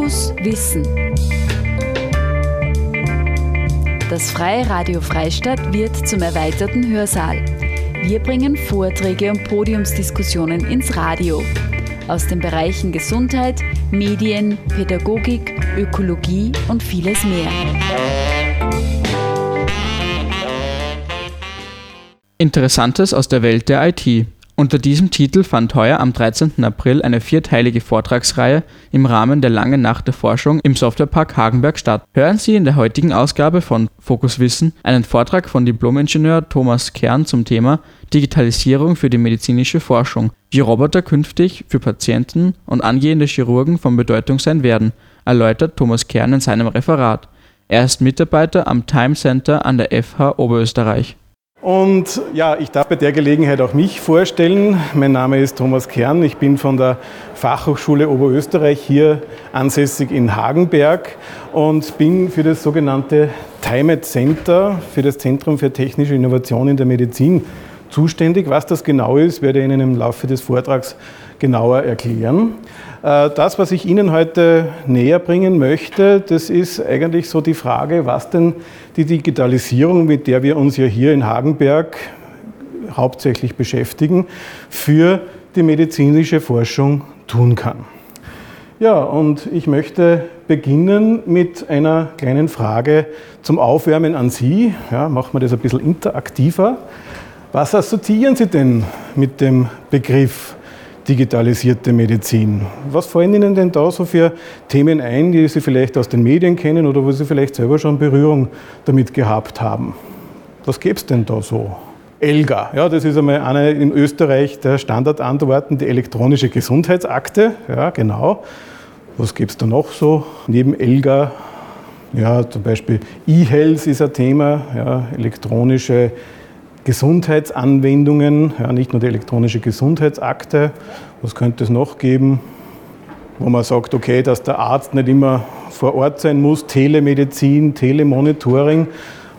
Fokus Wissen. Das Freie Radio Freistadt wird zum erweiterten Hörsaal. Wir bringen Vorträge und Podiumsdiskussionen ins Radio. Aus den Bereichen Gesundheit, Medien, Pädagogik, Ökologie und vieles mehr. Interessantes aus der Welt der IT. Unter diesem Titel fand heuer am 13. April eine vierteilige Vortragsreihe im Rahmen der Langen Nacht der Forschung im Softwarepark Hagenberg statt. Hören Sie in der heutigen Ausgabe von Fokus Wissen einen Vortrag von Diplomingenieur Thomas Kern zum Thema Digitalisierung für die medizinische Forschung, wie Roboter künftig für Patienten und angehende Chirurgen von Bedeutung sein werden, erläutert Thomas Kern in seinem Referat. Er ist Mitarbeiter am Time Center an der FH Oberösterreich. Und ja, ich darf bei der Gelegenheit auch mich vorstellen. Mein Name ist Thomas Kern. Ich bin von der Fachhochschule Oberösterreich hier ansässig in Hagenberg und bin für das sogenannte TIMET Center, für das Zentrum für technische Innovation in der Medizin zuständig. Was das genau ist, werde ich Ihnen im Laufe des Vortrags genauer erklären. Äh, das, was ich Ihnen heute näher bringen möchte, das ist eigentlich so die Frage, was denn die Digitalisierung, mit der wir uns ja hier in Hagenberg hauptsächlich beschäftigen, für die medizinische Forschung tun kann. Ja, und ich möchte beginnen mit einer kleinen Frage zum Aufwärmen an Sie. Ja, machen wir das ein bisschen interaktiver. Was assoziieren Sie denn mit dem Begriff digitalisierte Medizin. Was fallen Ihnen denn da so für Themen ein, die Sie vielleicht aus den Medien kennen oder wo Sie vielleicht selber schon Berührung damit gehabt haben? Was gäbe es denn da so? ELGA, ja, das ist einmal eine in Österreich der Standardantworten, die elektronische Gesundheitsakte. Ja, genau. Was gibt es da noch so neben ELGA? Ja, zum Beispiel E-Health ist ein Thema, ja, elektronische Gesundheitsanwendungen, ja, nicht nur die elektronische Gesundheitsakte. Was könnte es noch geben, wo man sagt, okay, dass der Arzt nicht immer vor Ort sein muss, Telemedizin, Telemonitoring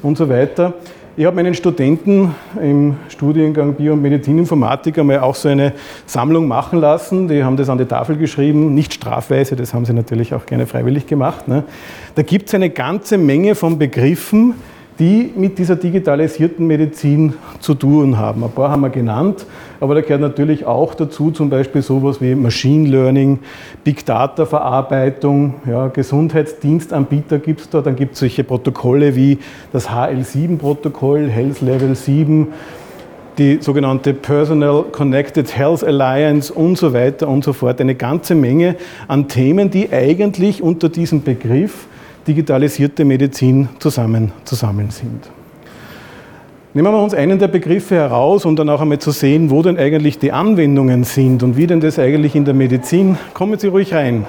und so weiter. Ich habe meinen Studenten im Studiengang Bio- und Medizininformatik einmal auch so eine Sammlung machen lassen. Die haben das an die Tafel geschrieben, nicht strafweise, das haben sie natürlich auch gerne freiwillig gemacht. Ne. Da gibt es eine ganze Menge von Begriffen, die mit dieser digitalisierten Medizin zu tun haben. Ein paar haben wir genannt, aber da gehört natürlich auch dazu zum Beispiel sowas wie Machine Learning, Big Data Verarbeitung, ja, Gesundheitsdienstanbieter gibt es da, dann gibt es solche Protokolle wie das HL7-Protokoll, Health Level 7, die sogenannte Personal Connected Health Alliance und so weiter und so fort. Eine ganze Menge an Themen, die eigentlich unter diesem Begriff digitalisierte Medizin zusammen, zusammen sind. Nehmen wir uns einen der Begriffe heraus, um dann auch einmal zu sehen, wo denn eigentlich die Anwendungen sind und wie denn das eigentlich in der Medizin, kommen Sie ruhig rein,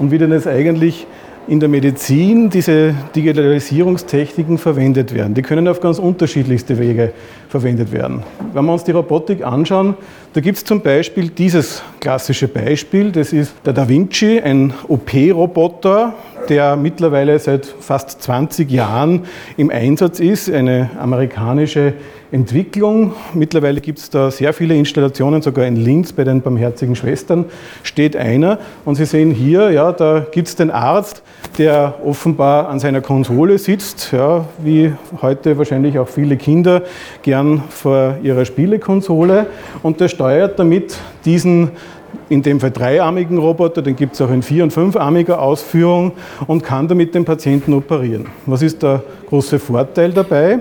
und wie denn das eigentlich in der Medizin diese Digitalisierungstechniken verwendet werden. Die können auf ganz unterschiedlichste Wege verwendet werden. Wenn wir uns die Robotik anschauen, da gibt es zum Beispiel dieses klassische Beispiel, das ist der Da Vinci, ein OP-Roboter, der mittlerweile seit fast 20 Jahren im Einsatz ist, eine amerikanische Entwicklung. Mittlerweile gibt es da sehr viele Installationen, sogar in Linz bei den Barmherzigen Schwestern steht einer. Und Sie sehen hier, ja, da gibt es den Arzt, der offenbar an seiner Konsole sitzt, ja, wie heute wahrscheinlich auch viele Kinder gern vor ihrer Spielekonsole. Und der steuert damit diesen in dem Fall dreiarmigen Roboter, den gibt es auch in vier- und fünfarmiger Ausführung und kann damit den Patienten operieren. Was ist der große Vorteil dabei?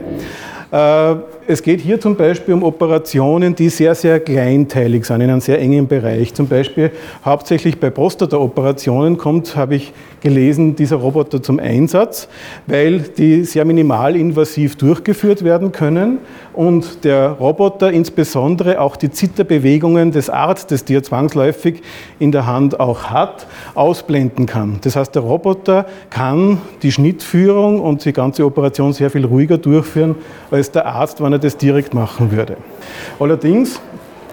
Äh, es geht hier zum Beispiel um Operationen, die sehr, sehr kleinteilig sind, in einem sehr engen Bereich. Zum Beispiel hauptsächlich bei Prostata-Operationen kommt, habe ich gelesen, dieser Roboter zum Einsatz, weil die sehr minimalinvasiv durchgeführt werden können und der Roboter insbesondere auch die Zitterbewegungen des Arztes, die er zwangsläufig in der Hand auch hat, ausblenden kann. Das heißt, der Roboter kann die Schnittführung und die ganze Operation sehr viel ruhiger durchführen als der Arzt, wenn er das direkt machen würde. Allerdings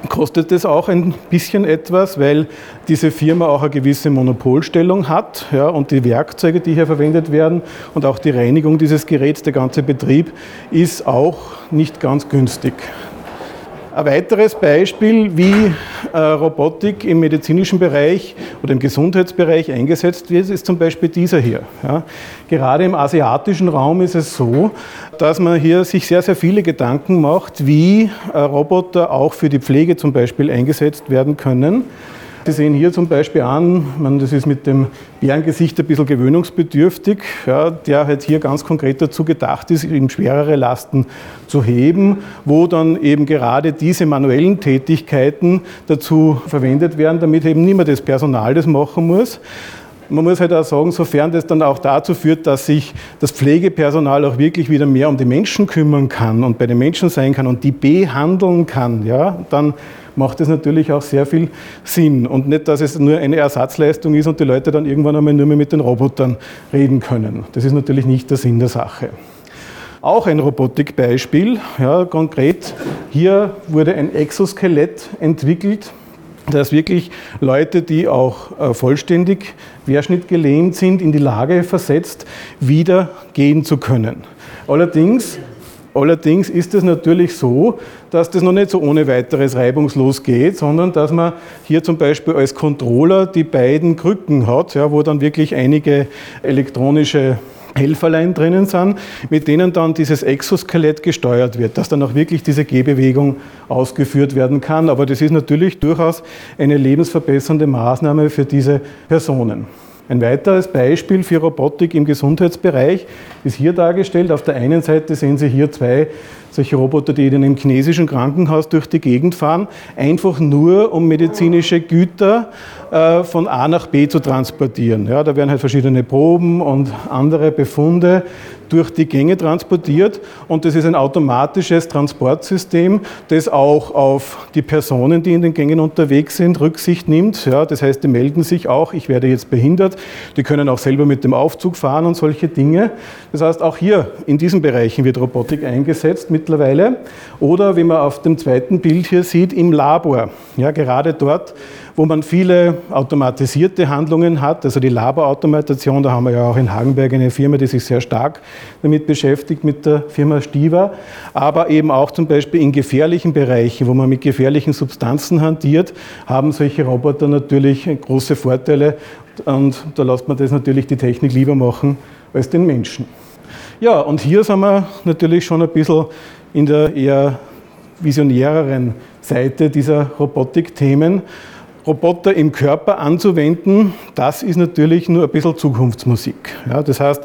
kostet es auch ein bisschen etwas, weil diese Firma auch eine gewisse Monopolstellung hat ja, und die Werkzeuge, die hier verwendet werden und auch die Reinigung dieses Geräts, der ganze Betrieb ist auch nicht ganz günstig. Ein weiteres Beispiel, wie äh, Robotik im medizinischen Bereich oder im Gesundheitsbereich eingesetzt wird, ist zum Beispiel dieser hier. Ja. Gerade im asiatischen Raum ist es so, dass man hier sich sehr, sehr viele Gedanken macht, wie äh, Roboter auch für die Pflege zum Beispiel eingesetzt werden können. Sie sehen hier zum Beispiel an, meine, das ist mit dem Bärengesicht ein bisschen gewöhnungsbedürftig, ja, der halt hier ganz konkret dazu gedacht ist, ihm schwerere Lasten zu heben, wo dann eben gerade diese manuellen Tätigkeiten dazu verwendet werden, damit eben nicht mehr das Personal das machen muss. Man muss halt auch sagen, sofern das dann auch dazu führt, dass sich das Pflegepersonal auch wirklich wieder mehr um die Menschen kümmern kann und bei den Menschen sein kann und die behandeln kann, ja, dann macht es natürlich auch sehr viel Sinn. Und nicht, dass es nur eine Ersatzleistung ist und die Leute dann irgendwann einmal nur mehr mit den Robotern reden können. Das ist natürlich nicht der Sinn der Sache. Auch ein Robotikbeispiel, ja, konkret. Hier wurde ein Exoskelett entwickelt, das wirklich Leute, die auch äh, vollständig querschnittgelähmt sind, in die Lage versetzt, wieder gehen zu können. Allerdings Allerdings ist es natürlich so, dass das noch nicht so ohne weiteres reibungslos geht, sondern dass man hier zum Beispiel als Controller die beiden Krücken hat, ja, wo dann wirklich einige elektronische Helferlein drinnen sind, mit denen dann dieses Exoskelett gesteuert wird, dass dann auch wirklich diese Gehbewegung ausgeführt werden kann. Aber das ist natürlich durchaus eine lebensverbessernde Maßnahme für diese Personen. Ein weiteres Beispiel für Robotik im Gesundheitsbereich ist hier dargestellt. Auf der einen Seite sehen Sie hier zwei solche Roboter, die in einem chinesischen Krankenhaus durch die Gegend fahren, einfach nur um medizinische Güter äh, von A nach B zu transportieren. Ja, da werden halt verschiedene Proben und andere Befunde durch die Gänge transportiert und das ist ein automatisches Transportsystem, das auch auf die Personen, die in den Gängen unterwegs sind, Rücksicht nimmt. Ja, das heißt, die melden sich auch, ich werde jetzt behindert, die können auch selber mit dem Aufzug fahren und solche Dinge. Das heißt, auch hier in diesen Bereichen wird Robotik eingesetzt mittlerweile. Oder wie man auf dem zweiten Bild hier sieht, im Labor. Ja, gerade dort, wo man viele automatisierte Handlungen hat, also die Laborautomation, da haben wir ja auch in Hagenberg eine Firma, die sich sehr stark damit beschäftigt, mit der Firma Stiva, aber eben auch zum Beispiel in gefährlichen Bereichen, wo man mit gefährlichen Substanzen hantiert, haben solche Roboter natürlich große Vorteile und da lässt man das natürlich die Technik lieber machen als den Menschen. Ja, und hier sind wir natürlich schon ein bisschen in der eher visionäreren Seite dieser Robotikthemen. Roboter im Körper anzuwenden, das ist natürlich nur ein bisschen Zukunftsmusik. Ja, das heißt,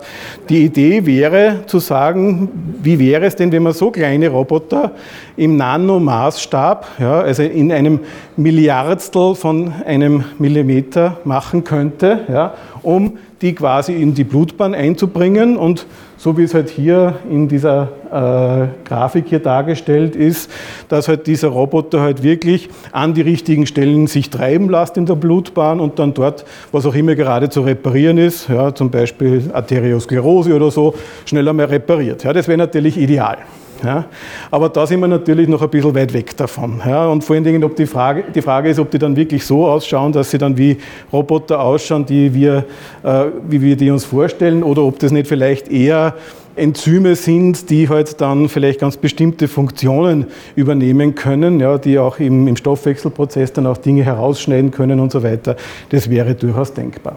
die Idee wäre zu sagen, wie wäre es denn, wenn man so kleine Roboter im Nanomaßstab, ja, also in einem Milliardstel von einem Millimeter machen könnte, ja, um die quasi in die Blutbahn einzubringen und so wie es halt hier in dieser äh, Grafik hier dargestellt ist, dass halt dieser Roboter halt wirklich an die richtigen Stellen sich treiben lässt in der Blutbahn und dann dort, was auch immer gerade zu reparieren ist, ja, zum Beispiel Arteriosklerose oder so, schneller mal repariert. Ja, das wäre natürlich ideal. Ja. Aber da sind wir natürlich noch ein bisschen weit weg davon. Ja. Und vor allen Dingen, ob die Frage, die Frage ist, ob die dann wirklich so ausschauen, dass sie dann wie Roboter ausschauen, die wir, äh, wie wir die uns vorstellen, oder ob das nicht vielleicht eher Enzyme sind, die halt dann vielleicht ganz bestimmte Funktionen übernehmen können, ja, die auch im, im Stoffwechselprozess dann auch Dinge herausschneiden können und so weiter. Das wäre durchaus denkbar.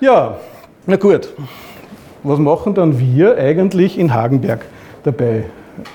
Ja, na gut. Was machen dann wir eigentlich in Hagenberg dabei?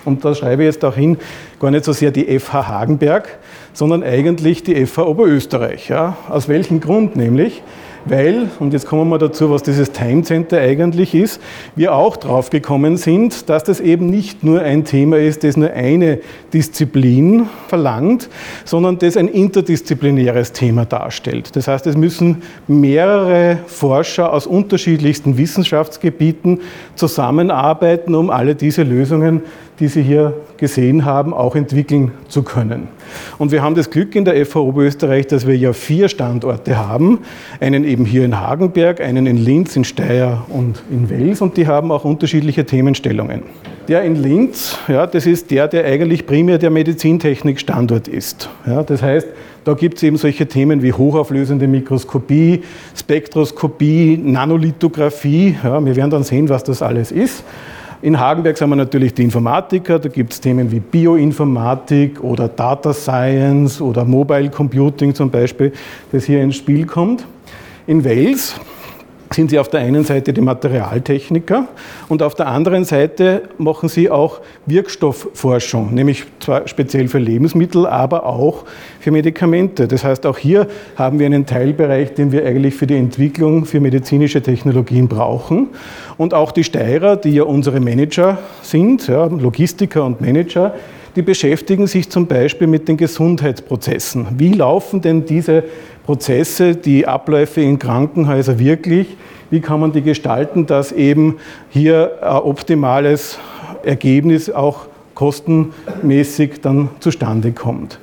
Und da schreibe ich jetzt auch hin, gar nicht so sehr die FH Hagenberg, sondern eigentlich die FH Oberösterreich. Ja. Aus welchem Grund nämlich? weil, und jetzt kommen wir dazu, was dieses Time Center eigentlich ist, wir auch drauf gekommen sind, dass das eben nicht nur ein Thema ist, das nur eine Disziplin verlangt, sondern das ein interdisziplinäres Thema darstellt. Das heißt, es müssen mehrere Forscher aus unterschiedlichsten Wissenschaftsgebieten zusammenarbeiten, um alle diese Lösungen die Sie hier gesehen haben, auch entwickeln zu können. Und wir haben das Glück in der FH Oberösterreich, dass wir ja vier Standorte haben. Einen eben hier in Hagenberg, einen in Linz, in Steyr und in Wels und die haben auch unterschiedliche Themenstellungen. Der in Linz, ja, das ist der, der eigentlich primär der Medizintechnik-Standort ist. Ja, das heißt, da gibt es eben solche Themen wie hochauflösende Mikroskopie, Spektroskopie, Nanolithografie. Ja, wir werden dann sehen, was das alles ist. In Hagenberg sind wir natürlich die Informatiker, da gibt es Themen wie Bioinformatik oder Data Science oder Mobile Computing zum Beispiel, das hier ins Spiel kommt. In Wales sind sie auf der einen Seite die Materialtechniker und auf der anderen Seite machen sie auch Wirkstoffforschung, nämlich zwar speziell für Lebensmittel, aber auch für Medikamente. Das heißt, auch hier haben wir einen Teilbereich, den wir eigentlich für die Entwicklung für medizinische Technologien brauchen. Und auch die Steirer, die ja unsere Manager sind, ja, Logistiker und Manager, die beschäftigen sich zum Beispiel mit den Gesundheitsprozessen. Wie laufen denn diese Prozesse, die Abläufe in Krankenhäusern wirklich? Wie kann man die gestalten, dass eben hier ein optimales Ergebnis auch kostenmäßig dann zustande kommt?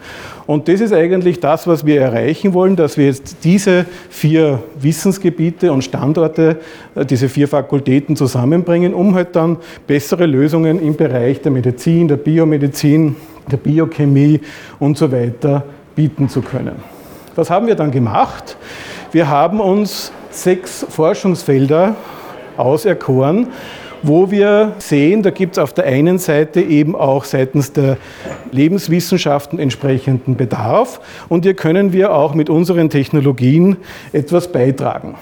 Und das ist eigentlich das, was wir erreichen wollen, dass wir jetzt diese vier Wissensgebiete und Standorte, äh, diese vier Fakultäten zusammenbringen, um halt dann bessere Lösungen im Bereich der Medizin, der Biomedizin, der Biochemie und so weiter bieten zu können. Was haben wir dann gemacht? Wir haben uns sechs Forschungsfelder auserkoren, wo wir sehen, da gibt es auf der einen Seite eben auch seitens der Lebenswissenschaften entsprechenden Bedarf und hier können wir auch mit unseren Technologien etwas beitragen.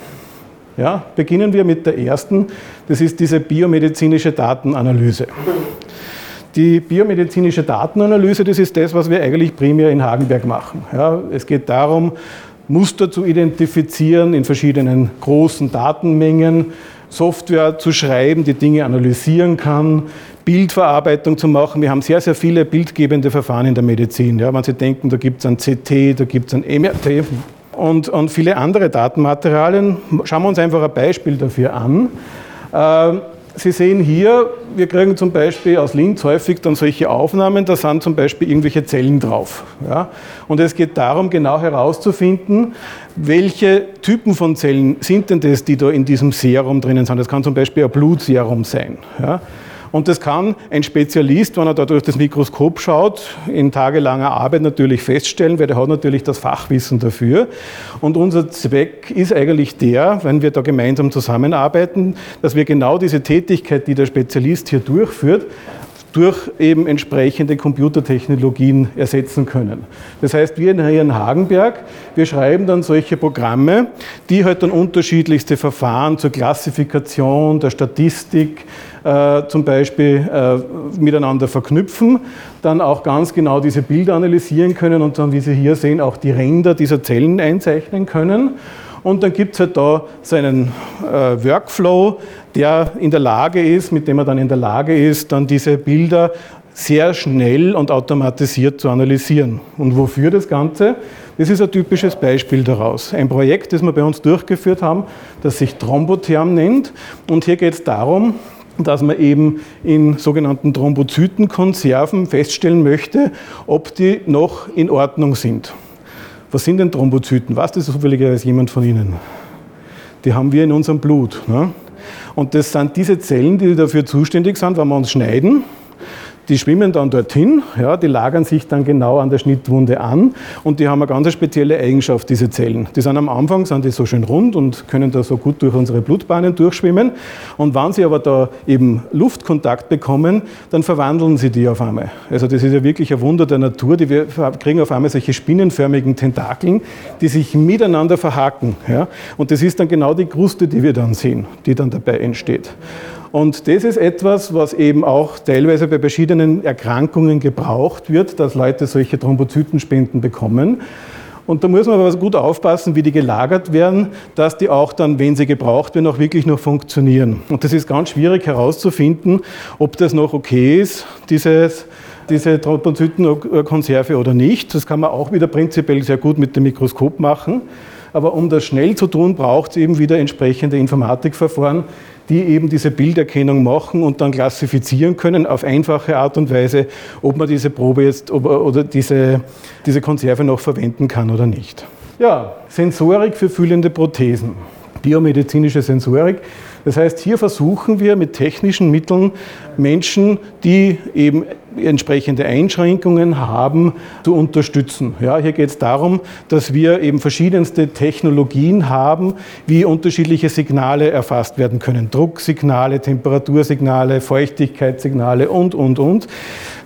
Ja, beginnen wir mit der ersten, das ist diese biomedizinische Datenanalyse. Die biomedizinische Datenanalyse, das ist das, was wir eigentlich primär in Hagenberg machen. Ja, es geht darum, Muster zu identifizieren in verschiedenen großen Datenmengen, Software zu schreiben, die Dinge analysieren kann, Bildverarbeitung zu machen. Wir haben sehr, sehr viele bildgebende Verfahren in der Medizin. Ja, wenn Sie denken, da gibt es ein CT, da gibt es ein MRT und, und viele andere Datenmaterialien. Schauen wir uns einfach ein Beispiel dafür an. Ähm, Sie sehen hier, wir kriegen zum Beispiel aus Linz häufig dann solche Aufnahmen, da sind zum Beispiel irgendwelche Zellen drauf. Ja? Und es geht darum, genau herauszufinden, welche Typen von Zellen sind denn das, die da in diesem Serum drinnen sind. Das kann zum Beispiel ein Blutserum sein. Ja? Und das kann ein Spezialist, wenn er da durch das Mikroskop schaut, in tagelanger Arbeit natürlich feststellen, weil der hat natürlich das Fachwissen dafür. Und unser Zweck ist eigentlich der, wenn wir da gemeinsam zusammenarbeiten, dass wir genau diese Tätigkeit, die der Spezialist hier durchführt, durch eben entsprechende Computertechnologien ersetzen können. Das heißt, wir in Hagenberg, wir schreiben dann solche Programme, die halt dann unterschiedlichste Verfahren zur Klassifikation, der Statistik äh, zum Beispiel äh, miteinander verknüpfen, dann auch ganz genau diese Bilder analysieren können und dann, wie Sie hier sehen, auch die Ränder dieser Zellen einzeichnen können. Und dann gibt es halt da so einen äh, Workflow, der in der Lage ist, mit dem er dann in der Lage ist, dann diese Bilder sehr schnell und automatisiert zu analysieren. Und wofür das Ganze? Das ist ein typisches Beispiel daraus. Ein Projekt, das wir bei uns durchgeführt haben, das sich Thrombotherm nennt. Und hier geht es darum, dass man eben in sogenannten Thrombozytenkonserven feststellen möchte, ob die noch in Ordnung sind. Was sind denn Thrombozyten? Was ist zufälligerweise jemand von Ihnen? Die haben wir in unserem Blut. Ne? Und das sind diese Zellen, die dafür zuständig sind, wenn wir uns schneiden die schwimmen dann dorthin, ja, die lagern sich dann genau an der Schnittwunde an und die haben eine ganz spezielle Eigenschaft, diese Zellen. Die sind am Anfang sind die so schön rund und können da so gut durch unsere Blutbahnen durchschwimmen. Und wenn sie aber da eben Luftkontakt bekommen, dann verwandeln sie die auf einmal. Also das ist ja wirklich ein Wunder der Natur. Die wir kriegen auf einmal solche spinnenförmigen Tentakeln, die sich miteinander verhaken. Ja. Und das ist dann genau die Kruste, die wir dann sehen, die dann dabei entsteht. Und das ist etwas, was eben auch teilweise bei verschiedenen Erkrankungen gebraucht wird, dass Leute solche Thrombozytenspenden bekommen. Und da muss man aber gut aufpassen, wie die gelagert werden, dass die auch dann, wenn sie gebraucht werden, auch wirklich noch funktionieren. Und das ist ganz schwierig herauszufinden, ob das noch okay ist, dieses, diese Thrombozytenkonserve oder nicht. Das kann man auch wieder prinzipiell sehr gut mit dem Mikroskop machen. Aber um das schnell zu tun, braucht es eben wieder entsprechende Informatikverfahren, die eben diese Bilderkennung machen und dann klassifizieren können auf einfache Art und Weise, ob man diese Probe jetzt oder diese, diese Konserve noch verwenden kann oder nicht. Ja, Sensorik für fühlende Prothesen. Biomedizinische Sensorik. Das heißt, hier versuchen wir mit technischen Mitteln Menschen, die eben entsprechende Einschränkungen haben, zu unterstützen. Ja, hier geht es darum, dass wir eben verschiedenste Technologien haben, wie unterschiedliche Signale erfasst werden können. Drucksignale, Temperatursignale, Feuchtigkeitssignale und, und, und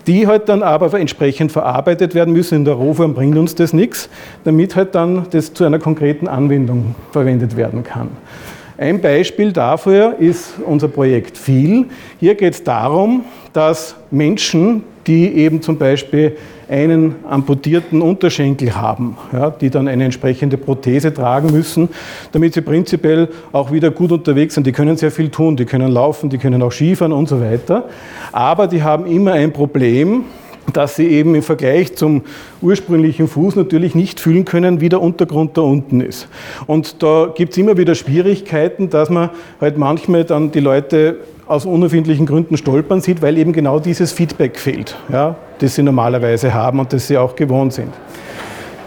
die halt dann aber entsprechend verarbeitet werden müssen. In der Rohform bringt uns das nichts, damit halt dann das zu einer konkreten Anwendung verwendet werden kann. Ein Beispiel dafür ist unser Projekt FIL. Hier geht es darum, dass Menschen, die eben zum Beispiel einen amputierten Unterschenkel haben, ja, die dann eine entsprechende Prothese tragen müssen, damit sie prinzipiell auch wieder gut unterwegs sind. Die können sehr viel tun, die können laufen, die können auch Skifahren und so weiter. Aber die haben immer ein Problem, dass sie eben im Vergleich zum ursprünglichen Fuß natürlich nicht fühlen können, wie der Untergrund da unten ist. Und da gibt es immer wieder Schwierigkeiten, dass man halt manchmal dann die Leute aus unerfindlichen Gründen stolpern sieht, weil eben genau dieses Feedback fehlt, ja, das sie normalerweise haben und das sie auch gewohnt sind.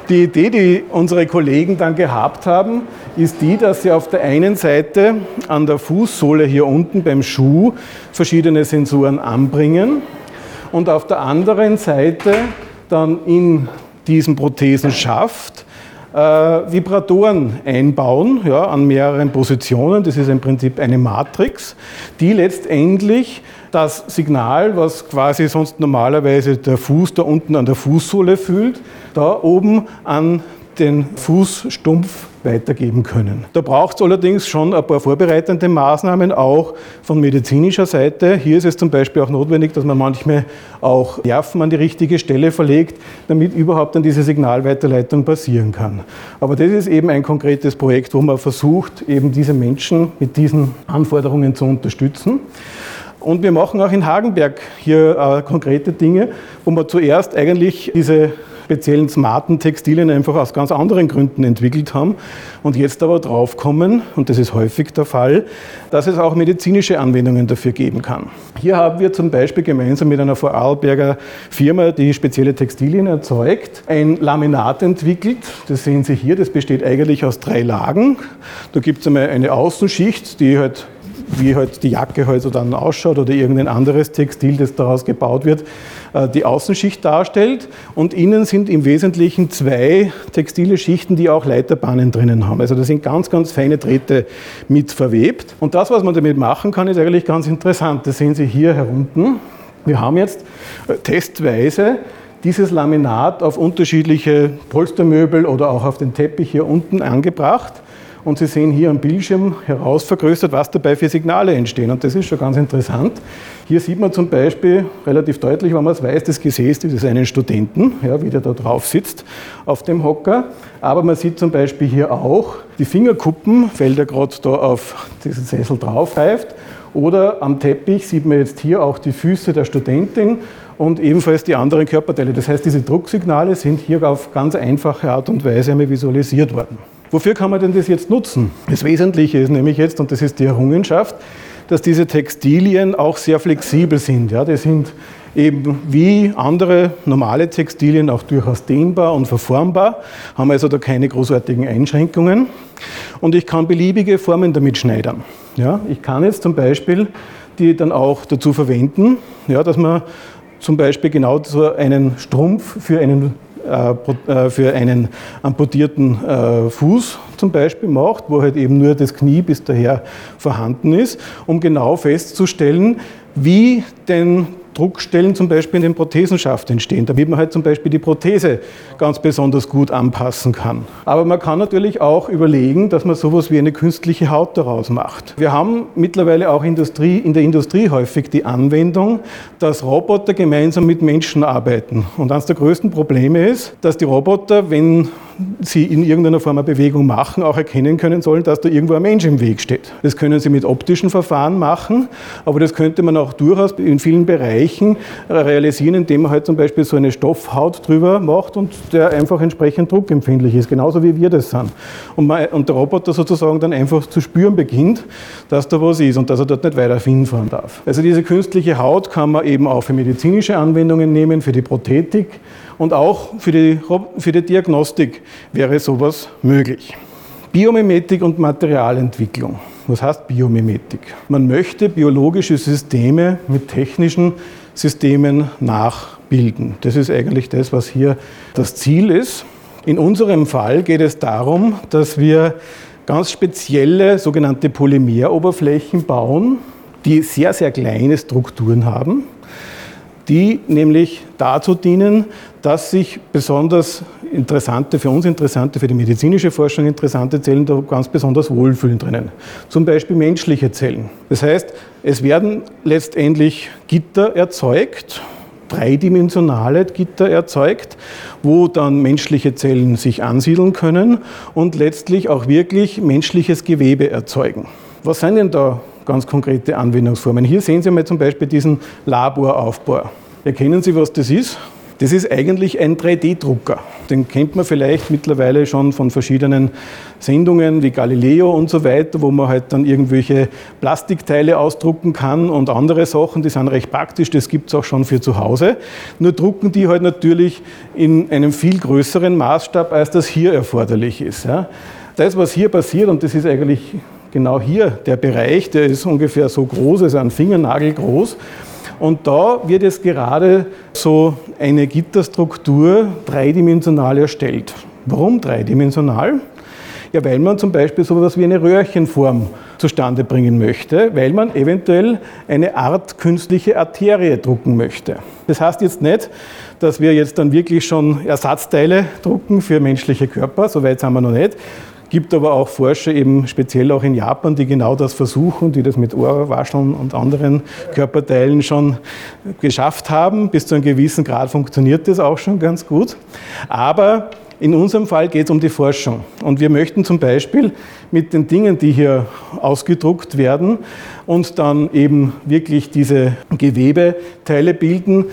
Die Idee, die unsere Kollegen dann gehabt haben, ist die, dass sie auf der einen Seite an der Fußsohle hier unten beim Schuh verschiedene Sensoren anbringen und auf der anderen Seite dann in diesen Prothesenschaft äh, Vibratoren einbauen ja, an mehreren Positionen. Das ist im Prinzip eine Matrix, die letztendlich das Signal, was quasi sonst normalerweise der Fuß da unten an der Fußsohle fühlt, da oben an den Fußstumpf weitergeben können. Da braucht es allerdings schon ein paar vorbereitende Maßnahmen, auch von medizinischer Seite. Hier ist es zum Beispiel auch notwendig, dass man manchmal auch Nerven an die richtige Stelle verlegt, damit überhaupt dann diese Signalweiterleitung passieren kann. Aber das ist eben ein konkretes Projekt, wo man versucht, eben diese Menschen mit diesen Anforderungen zu unterstützen. Und wir machen auch in Hagenberg hier äh, konkrete Dinge, wo wir zuerst eigentlich diese speziellen smarten Textilien einfach aus ganz anderen Gründen entwickelt haben und jetzt aber draufkommen, und das ist häufig der Fall, dass es auch medizinische Anwendungen dafür geben kann. Hier haben wir zum Beispiel gemeinsam mit einer Vorarlberger Firma, die spezielle Textilien erzeugt, ein Laminat entwickelt. Das sehen Sie hier, das besteht eigentlich aus drei Lagen. Da gibt es einmal eine Außenschicht, die halt wie halt die Jacke halt so dann ausschaut oder irgendein anderes Textil, das daraus gebaut wird, äh, die Außenschicht darstellt. Und innen sind im Wesentlichen zwei textile Schichten, die auch Leiterbahnen drinnen haben. Also da sind ganz, ganz feine Drähte mit verwebt. Und das, was man damit machen kann, ist eigentlich ganz interessant. Das sehen Sie hier herunten. Wir haben jetzt äh, testweise dieses Laminat auf unterschiedliche Polstermöbel oder auch auf den Teppich hier unten angebracht und Sie sehen hier am Bildschirm herausvergrößert, was dabei für Signale entstehen. Und das ist schon ganz interessant. Hier sieht man zum Beispiel relativ deutlich, wenn man es weiß, das Gesäß dieses einen Studenten, ja, wie der da drauf sitzt auf dem Hocker. Aber man sieht zum Beispiel hier auch die Fingerkuppen, weil der gerade da auf diesen Sessel drauf greift. Oder am Teppich sieht man jetzt hier auch die Füße der Studentin und ebenfalls die anderen Körperteile. Das heißt, diese Drucksignale sind hier auf ganz einfache Art und Weise einmal visualisiert worden. Wofür kann man denn das jetzt nutzen? Das Wesentliche ist nämlich jetzt, und das ist die Errungenschaft, dass diese Textilien auch sehr flexibel sind. Ja, die sind eben wie andere normale Textilien auch durchaus dehnbar und verformbar, haben also da keine großartigen Einschränkungen. Und ich kann beliebige Formen damit schneidern. Ja, ich kann jetzt zum Beispiel die dann auch dazu verwenden, ja, dass man zum Beispiel genau so einen Strumpf für einen für einen amputierten äh, Fuß zum Beispiel macht, wo halt eben nur das Knie bis daher vorhanden ist, um genau festzustellen, wie denn Druckstellen zum Beispiel in den Prothesenschaft entstehen, damit man halt zum Beispiel die Prothese ganz besonders gut anpassen kann. Aber man kann natürlich auch überlegen, dass man sowas wie eine künstliche Haut daraus macht. Wir haben mittlerweile auch Industrie, in der Industrie häufig die Anwendung, dass Roboter gemeinsam mit Menschen arbeiten. Und eines der größten Probleme ist, dass die Roboter, wenn sie in irgendeiner Form eine Bewegung machen, auch erkennen können sollen, dass da irgendwo ein Mensch im Weg steht. Das können sie mit optischen Verfahren machen, aber das könnte man auch durchaus in vielen Bereichen realisieren, indem man halt zum Beispiel so eine Stoffhaut drüber macht und der einfach entsprechend druckempfindlich ist, genauso wie wir das sind. Und, man, und der Roboter sozusagen dann einfach zu spüren beginnt, dass da was ist und dass er dort nicht weiter hinfahren darf. Also diese künstliche Haut kann man eben auch für medizinische Anwendungen nehmen, für die Prothetik und auch für die, für die Diagnostik wäre sowas möglich. Biomimetik und Materialentwicklung. Was heißt Biomimetik? Man möchte biologische Systeme mit technischen Systemen nachbilden. Das ist eigentlich das, was hier das Ziel ist. In unserem Fall geht es darum, dass wir ganz spezielle sogenannte Polymeroberflächen bauen, die sehr, sehr kleine Strukturen haben, die nämlich dazu dienen, dass sich besonders interessante, für uns interessante, für die medizinische Forschung interessante Zellen da ganz besonders wohlfühlen drinnen. Zum Beispiel menschliche Zellen. Das heißt, es werden letztendlich Gitter erzeugt, dreidimensionale Gitter erzeugt, wo dann menschliche Zellen sich ansiedeln können und letztlich auch wirklich menschliches Gewebe erzeugen. Was sind denn da ganz konkrete Anwendungsformen? Hier sehen Sie mal zum Beispiel diesen Laboraufbau. Erkennen Sie, was das ist? Das ist eigentlich ein 3D-Drucker. Den kennt man vielleicht mittlerweile schon von verschiedenen Sendungen wie Galileo und so weiter, wo man halt dann irgendwelche Plastikteile ausdrucken kann und andere Sachen, die sind recht praktisch, das gibt es auch schon für zu Hause. Nur drucken die halt natürlich in einem viel größeren Maßstab, als das hier erforderlich ist. Das, was hier passiert, und das ist eigentlich genau hier der Bereich, der ist ungefähr so groß, also ein Fingernagel groß, und da wird jetzt gerade so eine Gitterstruktur dreidimensional erstellt. Warum dreidimensional? Ja, weil man zum Beispiel so etwas wie eine Röhrchenform zustande bringen möchte, weil man eventuell eine Art künstliche Arterie drucken möchte. Das heißt jetzt nicht, dass wir jetzt dann wirklich schon Ersatzteile drucken für menschliche Körper, so weit sind wir noch nicht, gibt aber auch Forscher, eben speziell auch in Japan, die genau das versuchen, die das mit Ohrwascheln und anderen Körperteilen schon geschafft haben. Bis zu einem gewissen Grad funktioniert das auch schon ganz gut. Aber in unserem Fall geht es um die Forschung. Und wir möchten zum Beispiel mit den Dingen, die hier ausgedruckt werden und dann eben wirklich diese Gewebeteile bilden,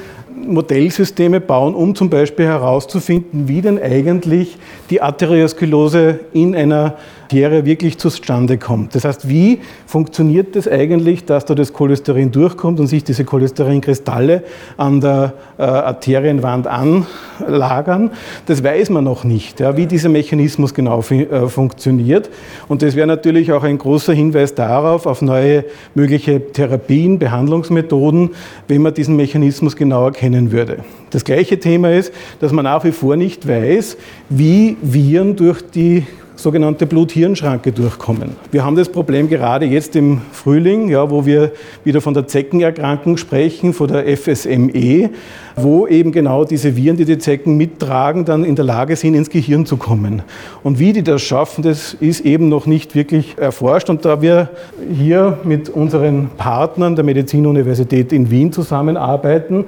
Modellsysteme bauen, um zum Beispiel herauszufinden, wie denn eigentlich die Arteriosklerose in einer Arterie wirklich zustande kommt. Das heißt, wie funktioniert das eigentlich, dass da das Cholesterin durchkommt und sich diese Cholesterinkristalle an der äh, Arterienwand anlagern? Das weiß man noch nicht, ja, wie dieser Mechanismus genau äh, funktioniert. Und das wäre natürlich auch ein großer Hinweis darauf, auf neue mögliche Therapien, Behandlungsmethoden, wenn man diesen Mechanismus genau erkennen würde. Das gleiche Thema ist, dass man nach wie vor nicht weiß, wie Viren durch die sogenannte Blut-Hirn-Schranke durchkommen. Wir haben das Problem gerade jetzt im Frühling, ja, wo wir wieder von der Zeckenerkrankung sprechen, von der FSME, wo eben genau diese Viren, die die Zecken mittragen, dann in der Lage sind, ins Gehirn zu kommen. Und wie die das schaffen, das ist eben noch nicht wirklich erforscht. Und da wir hier mit unseren Partnern der Medizinuniversität in Wien zusammenarbeiten,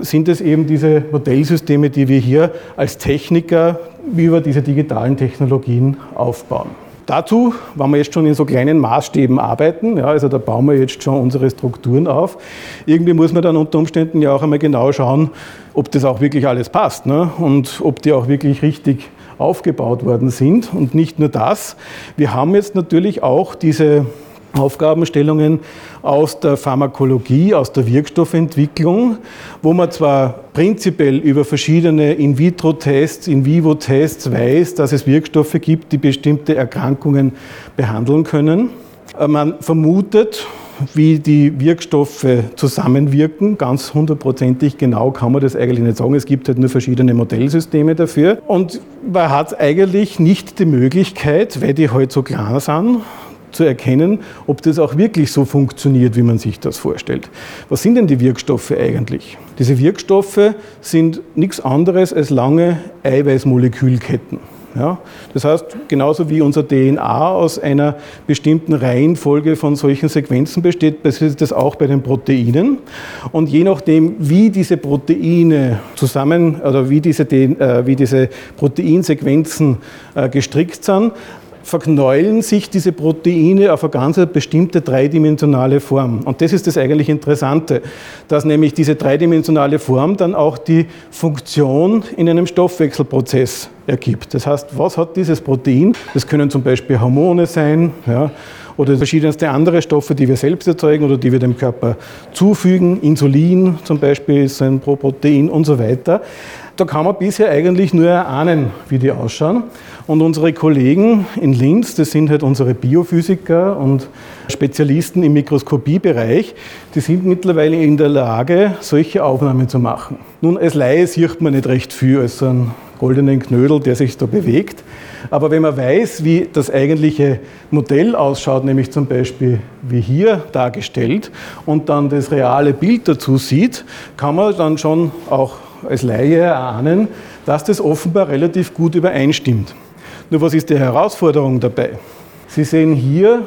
sind es eben diese Modellsysteme, die wir hier als Techniker über diese digitalen Technologien aufbauen. Dazu, wenn wir jetzt schon in so kleinen Maßstäben arbeiten, ja, also da bauen wir jetzt schon unsere Strukturen auf, irgendwie muss man dann unter Umständen ja auch einmal genau schauen, ob das auch wirklich alles passt ne? und ob die auch wirklich richtig aufgebaut worden sind. Und nicht nur das, wir haben jetzt natürlich auch diese Aufgabenstellungen aus der Pharmakologie, aus der Wirkstoffentwicklung, wo man zwar prinzipiell über verschiedene In-vitro-Tests, In-vivo-Tests weiß, dass es Wirkstoffe gibt, die bestimmte Erkrankungen behandeln können. Äh, man vermutet, wie die Wirkstoffe zusammenwirken. Ganz hundertprozentig genau kann man das eigentlich nicht sagen. Es gibt halt nur verschiedene Modellsysteme dafür. Und man hat eigentlich nicht die Möglichkeit, weil die halt so klein sind, zu erkennen, ob das auch wirklich so funktioniert, wie man sich das vorstellt. Was sind denn die Wirkstoffe eigentlich? Diese Wirkstoffe sind nichts anderes als lange Eiweißmolekülketten. Ja, das heißt, genauso wie unser DNA aus einer bestimmten Reihenfolge von solchen Sequenzen besteht, passiert das auch bei den Proteinen. Und je nachdem, wie diese Proteine zusammen oder wie diese, äh, wie diese Proteinsequenzen äh, gestrickt sind, verknäulen sich diese Proteine auf eine ganz bestimmte dreidimensionale Form. Und das ist das eigentlich Interessante, dass nämlich diese dreidimensionale Form dann auch die Funktion in einem Stoffwechselprozess ergibt. Das heißt, was hat dieses Protein? Das können zum Beispiel Hormone sein ja, oder verschiedenste andere Stoffe, die wir selbst erzeugen oder die wir dem Körper zufügen. Insulin zum Beispiel ist ein Proprotein und so weiter. Da kann man bisher eigentlich nur erahnen, wie die ausschauen. Und unsere Kollegen in Linz, das sind halt unsere Biophysiker und Spezialisten im Mikroskopiebereich, die sind mittlerweile in der Lage, solche Aufnahmen zu machen. Nun, als Laie sieht man nicht recht viel als so einen goldenen Knödel, der sich da bewegt. Aber wenn man weiß, wie das eigentliche Modell ausschaut, nämlich zum Beispiel wie hier dargestellt, und dann das reale Bild dazu sieht, kann man dann schon auch als Laie erahnen, dass das offenbar relativ gut übereinstimmt. Nur was ist die Herausforderung dabei? Sie sehen hier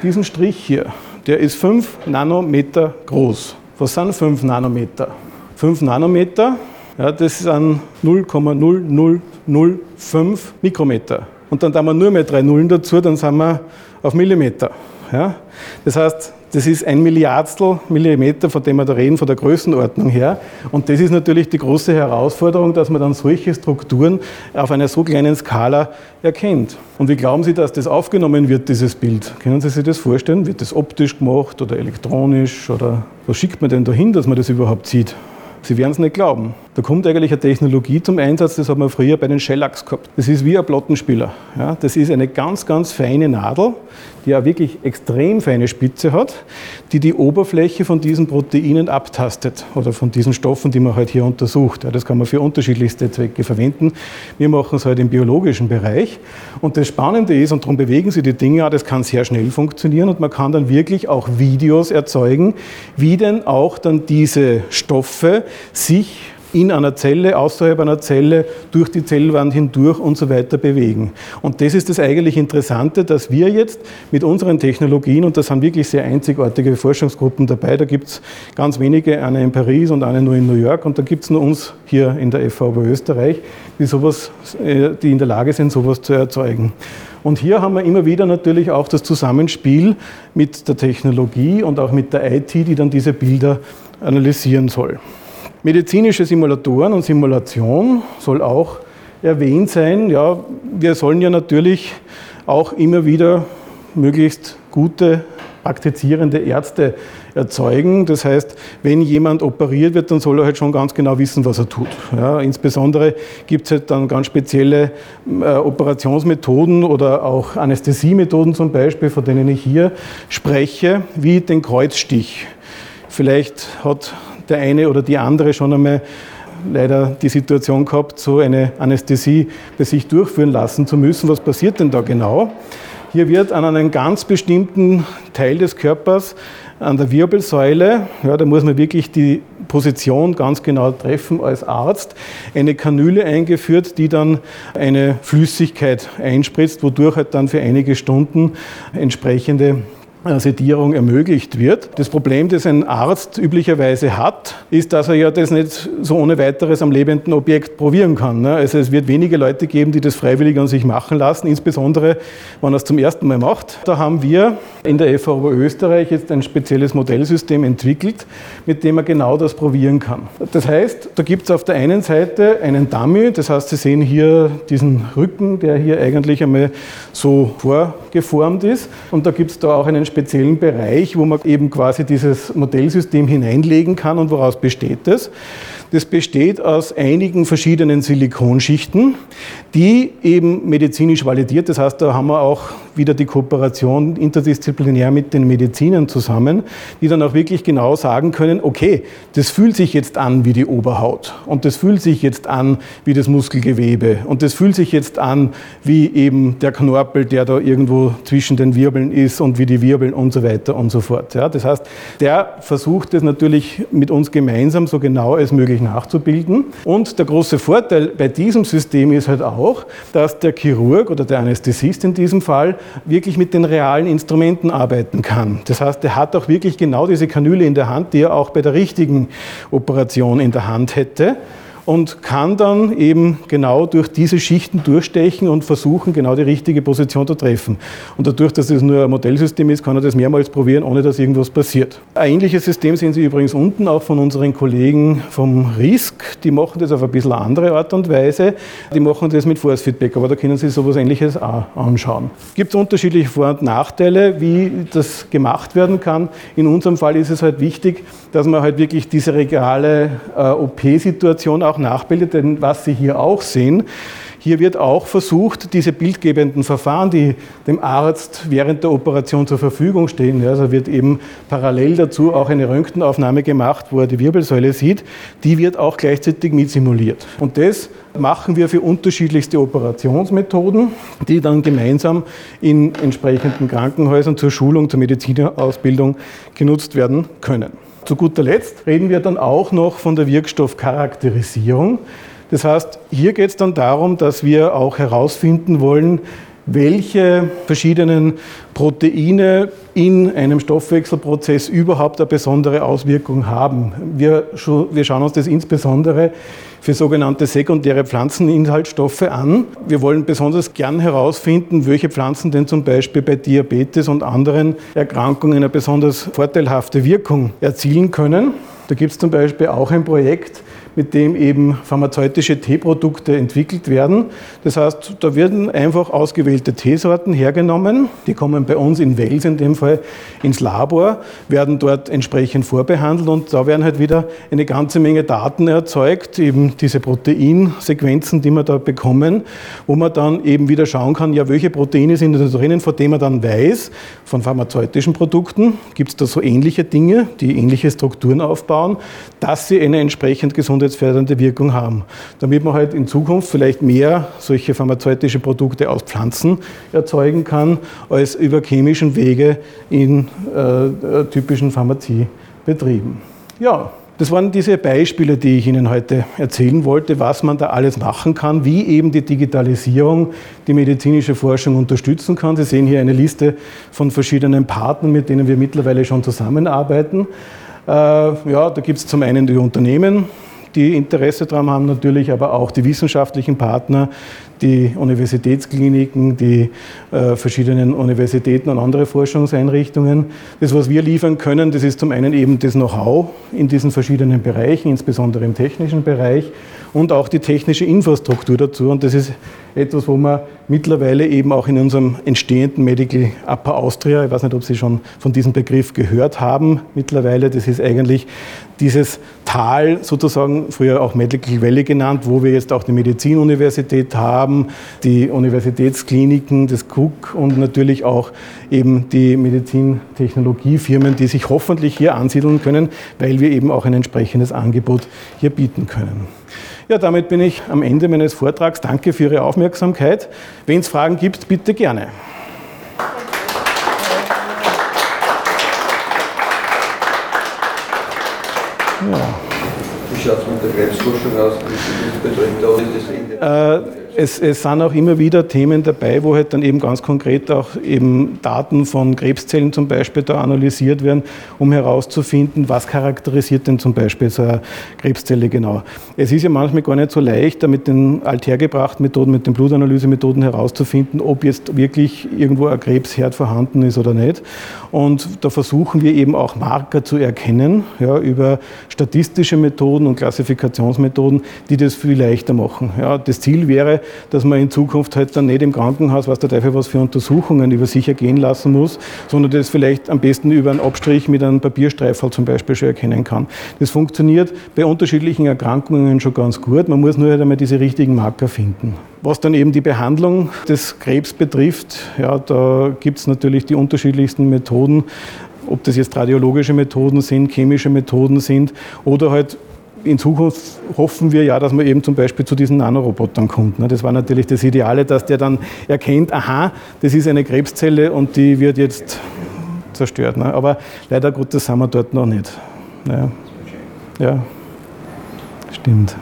diesen Strich hier. Der ist 5 Nanometer groß. Was sind 5 Nanometer? 5 Nanometer, ja, das sind 0,0005 Mikrometer. Und dann da wir nur mehr drei Nullen dazu, dann sind wir auf Millimeter. Ja? Das heißt, das ist ein Milliardstel Millimeter, von dem wir da reden, von der Größenordnung her. Und das ist natürlich die große Herausforderung, dass man dann solche Strukturen auf einer so kleinen Skala erkennt. Und wie glauben Sie, dass das aufgenommen wird, dieses Bild? Können Sie sich das vorstellen? Wird das optisch gemacht oder elektronisch? Oder was schickt man denn dahin, dass man das überhaupt sieht? Sie werden es nicht glauben. Da kommt eigentlich eine Technologie zum Einsatz, das hat man früher bei den Shellacks gehabt. Das ist wie ein Plattenspieler. Ja, das ist eine ganz, ganz feine Nadel, die auch wirklich extrem feine Spitze hat, die die Oberfläche von diesen Proteinen abtastet oder von diesen Stoffen, die man halt hier untersucht. Ja, das kann man für unterschiedlichste Zwecke verwenden. Wir machen es halt im biologischen Bereich. Und das Spannende ist, und darum bewegen sich die Dinge, das kann sehr schnell funktionieren und man kann dann wirklich auch Videos erzeugen, wie denn auch dann diese Stoffe sich in einer Zelle, außerhalb einer Zelle, durch die Zellwand hindurch und so weiter bewegen. Und das ist das eigentlich Interessante, dass wir jetzt mit unseren Technologien, und das sind wirklich sehr einzigartige Forschungsgruppen dabei, da gibt es ganz wenige, eine in Paris und eine nur in New York, und da gibt es nur uns hier in der FVB Österreich, die, sowas, äh, die in der Lage sind, sowas zu erzeugen. Und hier haben wir immer wieder natürlich auch das Zusammenspiel mit der Technologie und auch mit der IT, die dann diese Bilder analysieren soll. Medizinische Simulatoren und Simulation soll auch erwähnt sein. Ja, wir sollen ja natürlich auch immer wieder möglichst gute praktizierende Ärzte erzeugen. Das heißt, wenn jemand operiert wird, dann soll er halt schon ganz genau wissen, was er tut. Ja, insbesondere gibt es halt dann ganz spezielle äh, Operationsmethoden oder auch Anästhesiemethoden zum Beispiel, von denen ich hier spreche, wie den Kreuzstich. Vielleicht hat der eine oder die andere schon einmal leider die Situation gehabt, so eine Anästhesie bei sich durchführen lassen zu müssen. Was passiert denn da genau? Hier wird an einem ganz bestimmten Teil des Körpers, an der Wirbelsäule, ja, da muss man wirklich die Position ganz genau treffen als Arzt, eine Kanüle eingeführt, die dann eine Flüssigkeit einspritzt, wodurch halt dann für einige Stunden entsprechende Sedierung ermöglicht wird. Das Problem, das ein Arzt üblicherweise hat, ist, dass er ja das nicht so ohne weiteres am lebenden Objekt probieren kann. Ne? Also es wird wenige Leute geben, die das freiwillig an sich machen lassen, insbesondere wenn er es zum ersten Mal macht. Da haben wir in der FAO Österreich jetzt ein spezielles Modellsystem entwickelt, mit dem man genau das probieren kann. Das heißt, da gibt es auf der einen Seite einen Dummy, das heißt, Sie sehen hier diesen Rücken, der hier eigentlich einmal so vorgeformt ist und da gibt es da auch einen speziellen Bereich, wo man eben quasi dieses Modellsystem hineinlegen kann und woraus besteht das? Das besteht aus einigen verschiedenen Silikonschichten, die eben medizinisch validiert. Das heißt, da haben wir auch wieder die Kooperation interdisziplinär mit den Medizinern zusammen, die dann auch wirklich genau sagen können, okay, das fühlt sich jetzt an wie die Oberhaut und das fühlt sich jetzt an wie das Muskelgewebe und das fühlt sich jetzt an wie eben der Knorpel, der da irgendwo zwischen den Wirbeln ist und wie die Wirbeln und so weiter und so fort. Ja, das heißt, der versucht es natürlich mit uns gemeinsam so genau als möglich nachzubilden. Und der große Vorteil bei diesem System ist halt auch, dass der Chirurg oder der Anästhesist in diesem Fall wirklich mit den realen Instrumenten arbeiten kann. Das heißt, er hat auch wirklich genau diese Kanüle in der Hand, die er auch bei der richtigen Operation in der Hand hätte. Und kann dann eben genau durch diese Schichten durchstechen und versuchen, genau die richtige Position zu treffen. Und dadurch, dass es nur ein Modellsystem ist, kann er das mehrmals probieren, ohne dass irgendwas passiert. Ein ähnliches System sehen Sie übrigens unten auch von unseren Kollegen vom RISC. Die machen das auf ein bisschen andere Art und Weise. Die machen das mit Force Feedback, aber da können Sie sowas ähnliches auch anschauen. Gibt es unterschiedliche Vor- und Nachteile, wie das gemacht werden kann. In unserem Fall ist es halt wichtig, dass man halt wirklich diese regale äh, OP-Situation auch nachbildet, denn was Sie hier auch sehen, hier wird auch versucht, diese bildgebenden Verfahren, die dem Arzt während der Operation zur Verfügung stehen, also wird eben parallel dazu auch eine Röntgenaufnahme gemacht, wo er die Wirbelsäule sieht, die wird auch gleichzeitig mit simuliert. Und das machen wir für unterschiedlichste Operationsmethoden, die dann gemeinsam in entsprechenden Krankenhäusern zur Schulung, zur Medizinerausbildung genutzt werden können. Zu guter Letzt reden wir dann auch noch von der Wirkstoffcharakterisierung. Das heißt, hier geht es dann darum, dass wir auch herausfinden wollen, welche verschiedenen Proteine in einem Stoffwechselprozess überhaupt eine besondere Auswirkung haben. Wir, wir schauen uns das insbesondere für sogenannte sekundäre Pflanzeninhaltsstoffe an. Wir wollen besonders gern herausfinden, welche Pflanzen denn zum Beispiel bei Diabetes und anderen Erkrankungen eine besonders vorteilhafte Wirkung erzielen können. Da gibt es zum Beispiel auch ein Projekt, mit dem eben pharmazeutische Teeprodukte entwickelt werden. Das heißt, da werden einfach ausgewählte Teesorten hergenommen, die kommen bei uns in Wels in dem Fall ins Labor, werden dort entsprechend vorbehandelt und da werden halt wieder eine ganze Menge Daten erzeugt, eben diese Proteinsequenzen, die wir da bekommen, wo man dann eben wieder schauen kann, ja, welche Proteine sind da drinnen, von denen man dann weiß, von pharmazeutischen Produkten gibt es da so ähnliche Dinge, die ähnliche Strukturen aufbauen, dass sie eine entsprechend gesunde gesundheitsfördernde Wirkung haben. Damit man halt in Zukunft vielleicht mehr solche pharmazeutische Produkte aus Pflanzen erzeugen kann, als über chemischen Wege in äh, typischen Pharmaziebetrieben. Ja, das waren diese Beispiele, die ich Ihnen heute erzählen wollte, was man da alles machen kann, wie eben die Digitalisierung die medizinische Forschung unterstützen kann. Sie sehen hier eine Liste von verschiedenen Partnern, mit denen wir mittlerweile schon zusammenarbeiten. Äh, ja, da gibt es zum einen die Unternehmen, die Interesse daran haben, natürlich aber auch die wissenschaftlichen Partner, die Universitätskliniken, die äh, verschiedenen Universitäten und andere Forschungseinrichtungen. Das, was wir liefern können, das ist zum einen eben das Know-how in diesen verschiedenen Bereichen, insbesondere im technischen Bereich und auch die technische Infrastruktur dazu. Und das ist etwas, wo wir mittlerweile eben auch in unserem entstehenden Medical Upper Austria, ich weiß nicht, ob Sie schon von diesem Begriff gehört haben, mittlerweile, das ist eigentlich dieses Tal, sozusagen früher auch Medical Valley genannt, wo wir jetzt auch die Medizinuniversität haben, die Universitätskliniken, das Cook und natürlich auch eben die Medizintechnologiefirmen, die sich hoffentlich hier ansiedeln können, weil wir eben auch ein entsprechendes Angebot hier bieten können. Ja, damit bin ich am Ende meines Vortrags. Danke für Ihre Aufmerksamkeit. Wenn es Fragen gibt, bitte gerne. Ja. Wie schaut es mit der Krebsforschung aus? Wie betrifft da das Ende? Äh, es, es sind auch immer wieder Themen dabei, wo halt dann eben ganz konkret auch eben Daten von Krebszellen zum Beispiel da analysiert werden, um herauszufinden, was charakterisiert denn zum Beispiel so eine Krebszelle genau. Es ist ja manchmal gar nicht so leicht, da mit den althergebrachten Methoden, mit den Blutanalysemethoden herauszufinden, ob jetzt wirklich irgendwo ein Krebsherd vorhanden ist oder nicht. Und da versuchen wir eben auch Marker zu erkennen, ja, über statistische Methoden und Klassifikationsmethoden, die das viel leichter machen. Ja, das Ziel wäre, dass man in Zukunft halt dann nicht im Krankenhaus, was der Teufel was für Untersuchungen über sich ergehen lassen muss, sondern das vielleicht am besten über einen Abstrich mit einem Papierstreifel zum Beispiel schon erkennen kann. Das funktioniert bei unterschiedlichen Erkrankungen schon ganz gut. Man muss nur halt einmal diese richtigen Marker finden. Was dann eben die Behandlung des Krebs betrifft, ja, da gibt es natürlich die unterschiedlichsten Methoden, ob das jetzt radiologische Methoden sind, chemische Methoden sind oder halt in Zukunft hoffen wir ja, dass man eben zum Beispiel zu diesen Nanorobotern kommt. Ne? Das war natürlich das Ideale, dass der dann erkennt, aha, das ist eine Krebszelle und die wird jetzt zerstört. Ne? Aber leider Gottes sind wir dort noch nicht. Ja, ja. stimmt.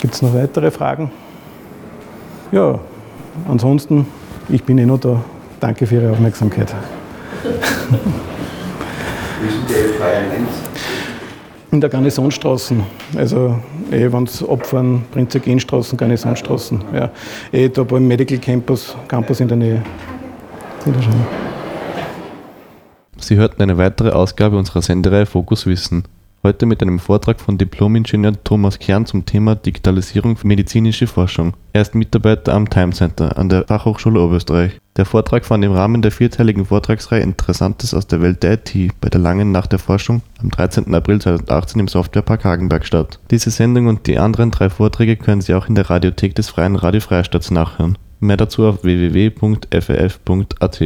Gibt es noch weitere Fragen? Ja, ansonsten, ich bin eh noch da. Danke für Ihre Aufmerksamkeit. Wie sind die FH1? In der Garnisonstraße. Also, eh, wenn es abfahren, Prinzregenstraßen, Garnisonstraßen. Ja. Eh, da beim Medical Campus, Campus in der Nähe. Sie hörten eine weitere Ausgabe unserer Sendereihe Fokus Wissen. Heute mit einem Vortrag von Diplom-Ingenieur Thomas Kern zum Thema Digitalisierung für medizinische Forschung. Er ist Mitarbeiter am Time Center an der Fachhochschule Oberösterreich. Der Vortrag fand im Rahmen der vierteiligen Vortragsreihe Interessantes aus der Welt der IT bei der Langen Nacht der Forschung am 13. April 2018 im Softwarepark Hagenberg statt. Diese Sendung und die anderen drei Vorträge können Sie auch in der Radiothek des Freien Radio Freistaats nachhören. Mehr dazu auf www.faf.at.